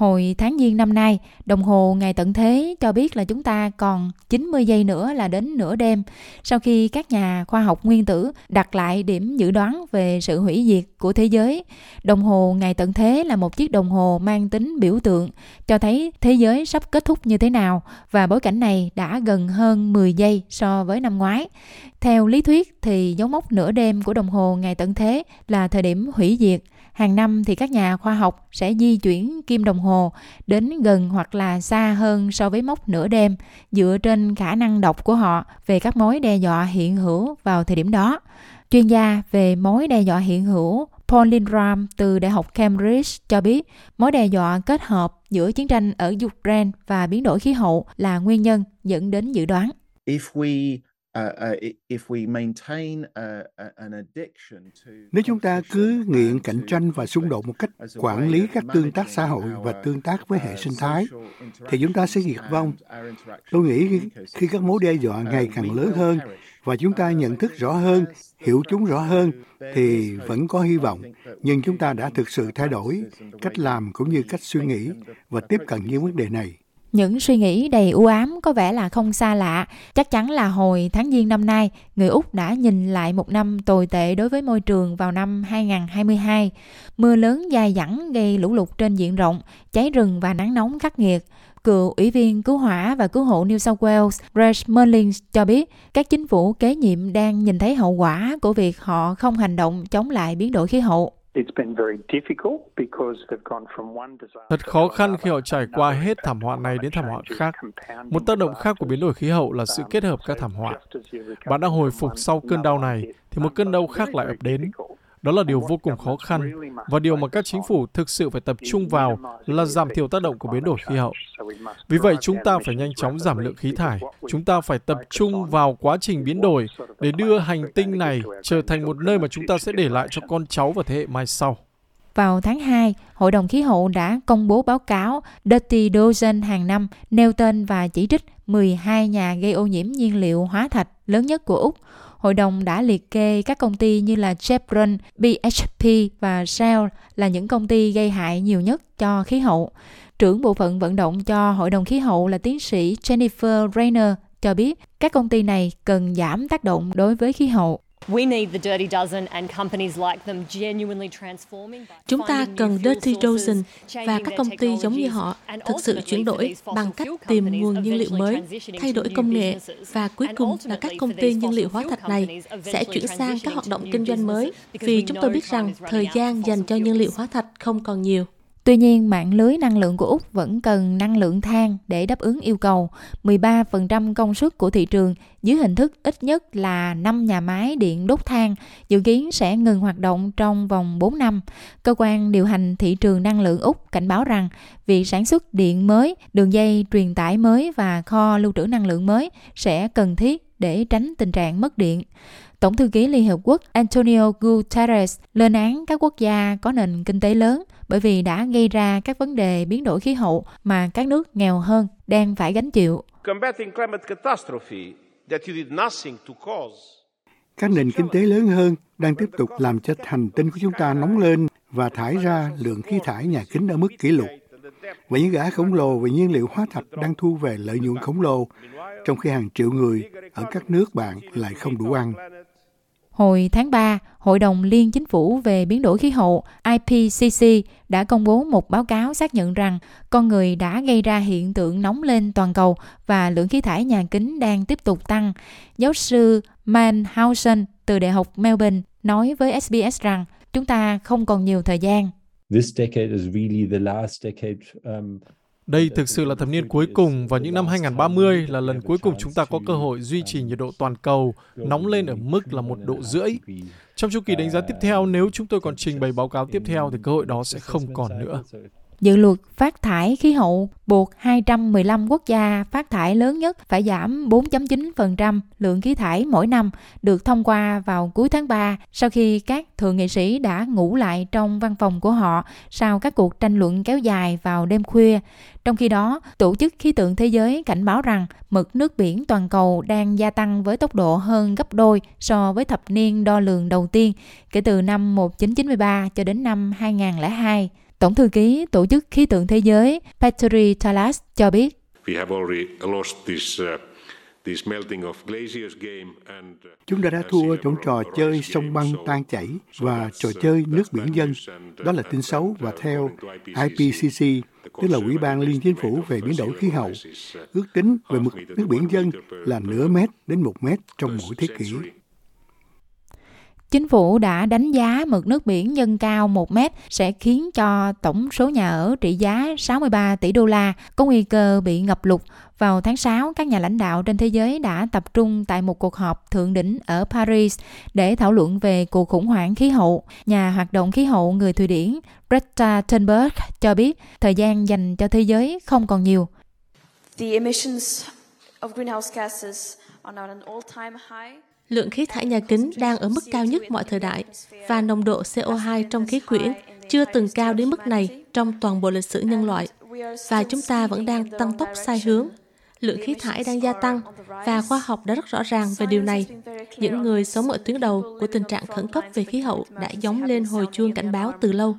Hồi tháng Giêng năm nay, đồng hồ ngày tận thế cho biết là chúng ta còn 90 giây nữa là đến nửa đêm sau khi các nhà khoa học nguyên tử đặt lại điểm dự đoán về sự hủy diệt của thế giới. Đồng hồ ngày tận thế là một chiếc đồng hồ mang tính biểu tượng cho thấy thế giới sắp kết thúc như thế nào và bối cảnh này đã gần hơn 10 giây so với năm ngoái. Theo lý thuyết thì dấu mốc nửa đêm của đồng hồ ngày tận thế là thời điểm hủy diệt Hàng năm thì các nhà khoa học sẽ di chuyển kim đồng hồ đến gần hoặc là xa hơn so với mốc nửa đêm, dựa trên khả năng đọc của họ về các mối đe dọa hiện hữu vào thời điểm đó. Chuyên gia về mối đe dọa hiện hữu Paul Lindram từ Đại học Cambridge cho biết, mối đe dọa kết hợp giữa chiến tranh ở Ukraine và biến đổi khí hậu là nguyên nhân dẫn đến dự đoán. If we nếu chúng ta cứ nghiện cạnh tranh và xung đột một cách quản lý các tương tác xã hội và tương tác với hệ sinh thái, thì chúng ta sẽ diệt vong. Tôi nghĩ khi các mối đe dọa ngày càng lớn hơn và chúng ta nhận thức rõ hơn, hiểu chúng rõ hơn, thì vẫn có hy vọng. Nhưng chúng ta đã thực sự thay đổi cách làm cũng như cách suy nghĩ và tiếp cận những vấn đề này. Những suy nghĩ đầy u ám có vẻ là không xa lạ. Chắc chắn là hồi tháng Giêng năm nay, người Úc đã nhìn lại một năm tồi tệ đối với môi trường vào năm 2022. Mưa lớn dài dẳng gây lũ lụt trên diện rộng, cháy rừng và nắng nóng khắc nghiệt. Cựu Ủy viên Cứu hỏa và Cứu hộ New South Wales Reg Merlin cho biết các chính phủ kế nhiệm đang nhìn thấy hậu quả của việc họ không hành động chống lại biến đổi khí hậu. Thật khó khăn khi họ trải qua hết thảm họa này đến thảm họa khác. Một tác động khác của biến đổi khí hậu là sự kết hợp các thảm họa. Bạn đang hồi phục sau cơn đau này, thì một cơn đau khác lại ập đến. Đó là điều vô cùng khó khăn và điều mà các chính phủ thực sự phải tập trung vào là giảm thiểu tác động của biến đổi khí hậu. Vì vậy, chúng ta phải nhanh chóng giảm lượng khí thải. Chúng ta phải tập trung vào quá trình biến đổi để đưa hành tinh này trở thành một nơi mà chúng ta sẽ để lại cho con cháu và thế hệ mai sau. Vào tháng 2, Hội đồng Khí hậu đã công bố báo cáo Dirty Dozen hàng năm nêu tên và chỉ trích 12 nhà gây ô nhiễm nhiên liệu hóa thạch lớn nhất của Úc hội đồng đã liệt kê các công ty như là Chevron, BHP và Shell là những công ty gây hại nhiều nhất cho khí hậu. Trưởng bộ phận vận động cho Hội đồng khí hậu là tiến sĩ Jennifer Rayner cho biết các công ty này cần giảm tác động đối với khí hậu. Chúng ta cần Dirty Dozen và các công ty giống như họ thực sự chuyển đổi bằng cách tìm nguồn nhiên liệu mới, thay đổi công nghệ và cuối cùng là các công ty nhiên liệu hóa thạch này sẽ chuyển sang các hoạt động kinh doanh mới vì chúng tôi biết rằng thời gian dành cho nhiên liệu hóa thạch không còn nhiều. Tuy nhiên, mạng lưới năng lượng của Úc vẫn cần năng lượng than để đáp ứng yêu cầu 13% công suất của thị trường dưới hình thức ít nhất là 5 nhà máy điện đốt than dự kiến sẽ ngừng hoạt động trong vòng 4 năm. Cơ quan điều hành thị trường năng lượng Úc cảnh báo rằng việc sản xuất điện mới, đường dây truyền tải mới và kho lưu trữ năng lượng mới sẽ cần thiết để tránh tình trạng mất điện. Tổng thư ký Liên Hợp Quốc Antonio Guterres lên án các quốc gia có nền kinh tế lớn bởi vì đã gây ra các vấn đề biến đổi khí hậu mà các nước nghèo hơn đang phải gánh chịu. Các nền kinh tế lớn hơn đang tiếp tục làm cho hành tinh của chúng ta nóng lên và thải ra lượng khí thải nhà kính ở mức kỷ lục. Và những gã khổng lồ về nhiên liệu hóa thạch đang thu về lợi nhuận khổng lồ, trong khi hàng triệu người ở các nước bạn lại không đủ ăn. Hồi tháng 3, Hội đồng Liên Chính phủ về biến đổi khí hậu IPCC đã công bố một báo cáo xác nhận rằng con người đã gây ra hiện tượng nóng lên toàn cầu và lượng khí thải nhà kính đang tiếp tục tăng. Giáo sư Manhausen từ Đại học Melbourne nói với SBS rằng chúng ta không còn nhiều thời gian. Đây thực sự là thập niên cuối cùng và những năm 2030 là lần cuối cùng chúng ta có cơ hội duy trì nhiệt độ toàn cầu nóng lên ở mức là một độ rưỡi. Trong chu kỳ đánh giá tiếp theo, nếu chúng tôi còn trình bày báo cáo tiếp theo thì cơ hội đó sẽ không còn nữa. Dự luật phát thải khí hậu buộc 215 quốc gia phát thải lớn nhất phải giảm 4.9% lượng khí thải mỗi năm được thông qua vào cuối tháng 3 sau khi các thượng nghị sĩ đã ngủ lại trong văn phòng của họ sau các cuộc tranh luận kéo dài vào đêm khuya. Trong khi đó, Tổ chức Khí tượng Thế giới cảnh báo rằng mực nước biển toàn cầu đang gia tăng với tốc độ hơn gấp đôi so với thập niên đo lường đầu tiên kể từ năm 1993 cho đến năm 2002. Tổng thư ký Tổ chức Khí tượng Thế giới Petri Talas cho biết. Chúng ta đã thua trong trò chơi sông băng tan chảy và trò chơi nước biển dân. Đó là tin xấu và theo IPCC, tức là Ủy ban Liên Chính phủ về biến đổi khí hậu, ước tính về mực nước biển dân là nửa mét đến một mét trong mỗi thế kỷ. Chính phủ đã đánh giá mực nước biển dâng cao 1 mét sẽ khiến cho tổng số nhà ở trị giá 63 tỷ đô la có nguy cơ bị ngập lụt. Vào tháng 6, các nhà lãnh đạo trên thế giới đã tập trung tại một cuộc họp thượng đỉnh ở Paris để thảo luận về cuộc khủng hoảng khí hậu. Nhà hoạt động khí hậu người Thụy Điển Greta Thunberg cho biết thời gian dành cho thế giới không còn nhiều. The emissions of greenhouse gases are at an all-time high lượng khí thải nhà kính đang ở mức cao nhất mọi thời đại và nồng độ CO2 trong khí quyển chưa từng cao đến mức này trong toàn bộ lịch sử nhân loại. Và chúng ta vẫn đang tăng tốc sai hướng. Lượng khí thải đang gia tăng và khoa học đã rất rõ ràng về điều này. Những người sống ở tuyến đầu của tình trạng khẩn cấp về khí hậu đã giống lên hồi chuông cảnh báo từ lâu.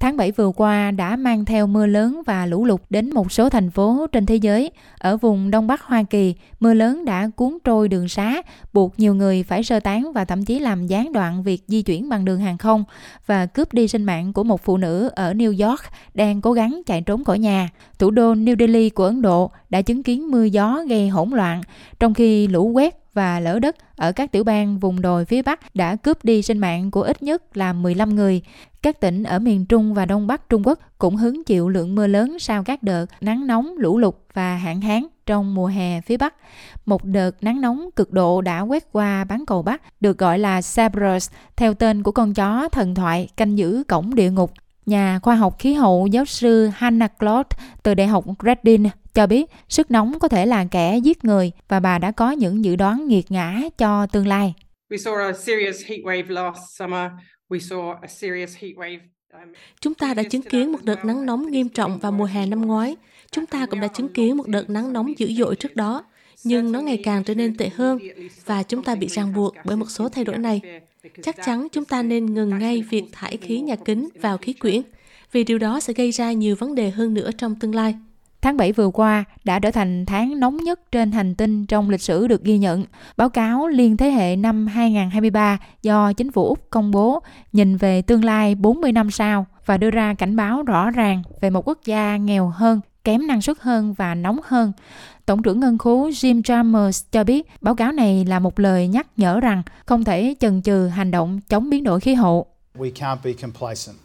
Tháng 7 vừa qua đã mang theo mưa lớn và lũ lụt đến một số thành phố trên thế giới. Ở vùng Đông Bắc Hoa Kỳ, mưa lớn đã cuốn trôi đường xá, buộc nhiều người phải sơ tán và thậm chí làm gián đoạn việc di chuyển bằng đường hàng không và cướp đi sinh mạng của một phụ nữ ở New York đang cố gắng chạy trốn khỏi nhà. Thủ đô New Delhi của Ấn Độ đã chứng kiến mưa gió gây hỗn loạn, trong khi lũ quét và lở đất ở các tiểu bang vùng đồi phía Bắc đã cướp đi sinh mạng của ít nhất là 15 người. Các tỉnh ở miền Trung và Đông Bắc Trung Quốc cũng hứng chịu lượng mưa lớn sau các đợt nắng nóng, lũ lụt và hạn hán trong mùa hè phía Bắc. Một đợt nắng nóng cực độ đã quét qua bán cầu Bắc, được gọi là Cerberus, theo tên của con chó thần thoại canh giữ cổng địa ngục. Nhà khoa học khí hậu giáo sư Hannah Claude từ Đại học Reading cho biết sức nóng có thể là kẻ giết người và bà đã có những dự đoán nghiệt ngã cho tương lai. Chúng ta đã chứng kiến một đợt nắng nóng nghiêm trọng vào mùa hè năm ngoái. Chúng ta cũng đã chứng kiến một đợt nắng nóng dữ dội trước đó, nhưng nó ngày càng trở nên tệ hơn và chúng ta bị ràng buộc bởi một số thay đổi này. Chắc chắn chúng ta nên ngừng ngay việc thải khí nhà kính vào khí quyển, vì điều đó sẽ gây ra nhiều vấn đề hơn nữa trong tương lai. Tháng 7 vừa qua đã trở thành tháng nóng nhất trên hành tinh trong lịch sử được ghi nhận. Báo cáo Liên Thế hệ năm 2023 do chính phủ Úc công bố nhìn về tương lai 40 năm sau và đưa ra cảnh báo rõ ràng về một quốc gia nghèo hơn, kém năng suất hơn và nóng hơn. Tổng trưởng ngân khố Jim Chalmers cho biết báo cáo này là một lời nhắc nhở rằng không thể chần chừ hành động chống biến đổi khí hậu. We can't be complacent.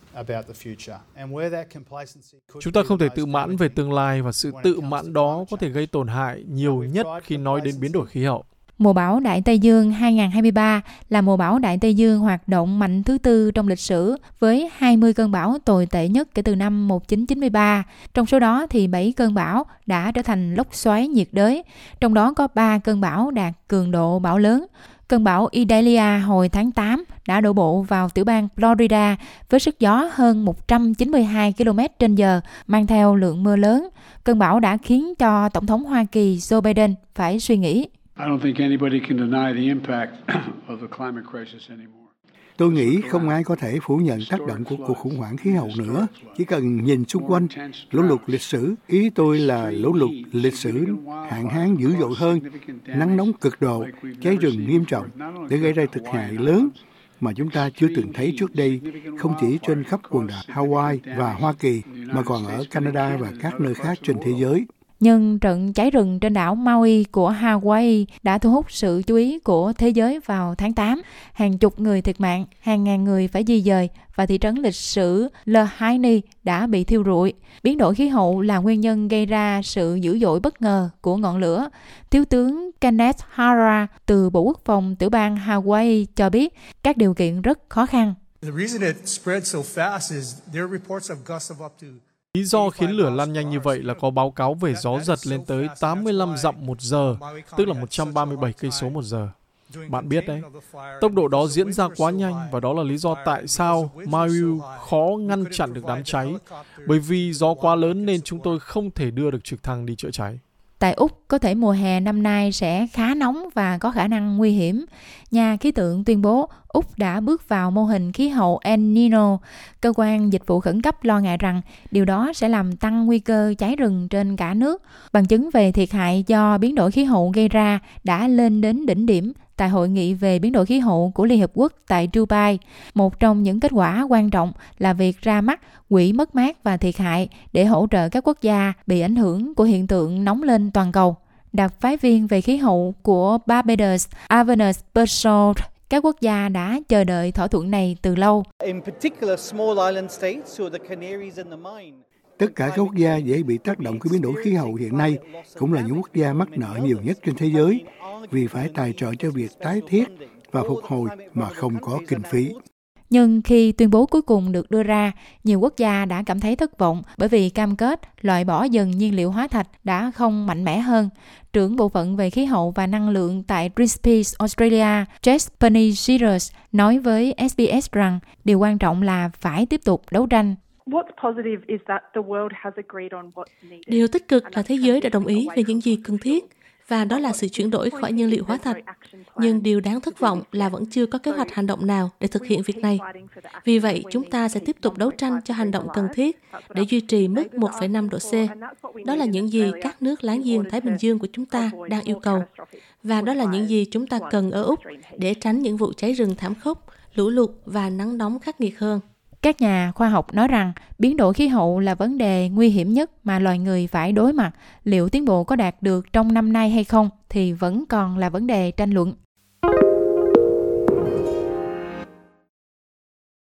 Chúng ta không thể tự mãn về tương lai và sự tự mãn đó có thể gây tổn hại nhiều nhất khi nói đến biến đổi khí hậu. Mùa bão Đại Tây Dương 2023 là mùa bão Đại Tây Dương hoạt động mạnh thứ tư trong lịch sử với 20 cơn bão tồi tệ nhất kể từ năm 1993. Trong số đó thì 7 cơn bão đã trở thành lốc xoáy nhiệt đới, trong đó có 3 cơn bão đạt cường độ bão lớn. Cơn bão Idalia hồi tháng 8 đã đổ bộ vào tiểu bang Florida với sức gió hơn 192 km h mang theo lượng mưa lớn. Cơn bão đã khiến cho Tổng thống Hoa Kỳ Joe Biden phải suy nghĩ. Tôi nghĩ không ai có thể phủ nhận tác động của cuộc khủng hoảng khí hậu nữa. Chỉ cần nhìn xung quanh, lũ lụt lịch sử, ý tôi là lũ lụt lịch sử hạn hán dữ dội hơn, nắng nóng cực độ, cháy rừng nghiêm trọng để gây ra thực hại lớn mà chúng ta chưa từng thấy trước đây, không chỉ trên khắp quần đảo Hawaii và Hoa Kỳ, mà còn ở Canada và các nơi khác trên thế giới. Nhưng trận cháy rừng trên đảo Maui của Hawaii đã thu hút sự chú ý của thế giới vào tháng 8. Hàng chục người thiệt mạng, hàng ngàn người phải di dời và thị trấn lịch sử Lahaini đã bị thiêu rụi. Biến đổi khí hậu là nguyên nhân gây ra sự dữ dội bất ngờ của ngọn lửa. Thiếu tướng Kenneth Hara từ Bộ Quốc phòng tiểu bang Hawaii cho biết các điều kiện rất khó khăn. The reason it spread so fast is there are reports of gusts of up to Lý do khiến lửa lan nhanh như vậy là có báo cáo về gió giật lên tới 85 dặm một giờ, tức là 137 cây số một giờ. Bạn biết đấy, tốc độ đó diễn ra quá nhanh và đó là lý do tại sao Maui khó ngăn chặn được đám cháy, bởi vì gió quá lớn nên chúng tôi không thể đưa được trực thăng đi chữa cháy. Tại Úc, có thể mùa hè năm nay sẽ khá nóng và có khả năng nguy hiểm. Nhà khí tượng tuyên bố Úc đã bước vào mô hình khí hậu El Nino. Cơ quan dịch vụ khẩn cấp lo ngại rằng điều đó sẽ làm tăng nguy cơ cháy rừng trên cả nước. Bằng chứng về thiệt hại do biến đổi khí hậu gây ra đã lên đến đỉnh điểm tại hội nghị về biến đổi khí hậu của Liên Hợp Quốc tại Dubai. Một trong những kết quả quan trọng là việc ra mắt quỹ mất mát và thiệt hại để hỗ trợ các quốc gia bị ảnh hưởng của hiện tượng nóng lên toàn cầu. Đặc phái viên về khí hậu của Barbados, Avenus Bersault các quốc gia đã chờ đợi thỏa thuận này từ lâu. Tất cả các quốc gia dễ bị tác động của biến đổi khí hậu hiện nay cũng là những quốc gia mắc nợ nhiều nhất trên thế giới vì phải tài trợ cho việc tái thiết và phục hồi mà không có kinh phí. Nhưng khi tuyên bố cuối cùng được đưa ra, nhiều quốc gia đã cảm thấy thất vọng bởi vì cam kết loại bỏ dần nhiên liệu hóa thạch đã không mạnh mẽ hơn. Trưởng bộ phận về khí hậu và năng lượng tại Greenpeace Australia, Jess Penny Shearers, nói với SBS rằng điều quan trọng là phải tiếp tục đấu tranh Điều tích cực là thế giới đã đồng ý về những gì cần thiết và đó là sự chuyển đổi khỏi nhiên liệu hóa thạch. Nhưng điều đáng thất vọng là vẫn chưa có kế hoạch hành động nào để thực hiện việc này. Vì vậy, chúng ta sẽ tiếp tục đấu tranh cho hành động cần thiết để duy trì mức 1,5 độ C. Đó là những gì các nước láng giềng Thái Bình Dương của chúng ta đang yêu cầu. Và đó là những gì chúng ta cần ở Úc để tránh những vụ cháy rừng thảm khốc, lũ lụt và nắng nóng khắc nghiệt hơn. Các nhà khoa học nói rằng biến đổi khí hậu là vấn đề nguy hiểm nhất mà loài người phải đối mặt. Liệu tiến bộ có đạt được trong năm nay hay không thì vẫn còn là vấn đề tranh luận.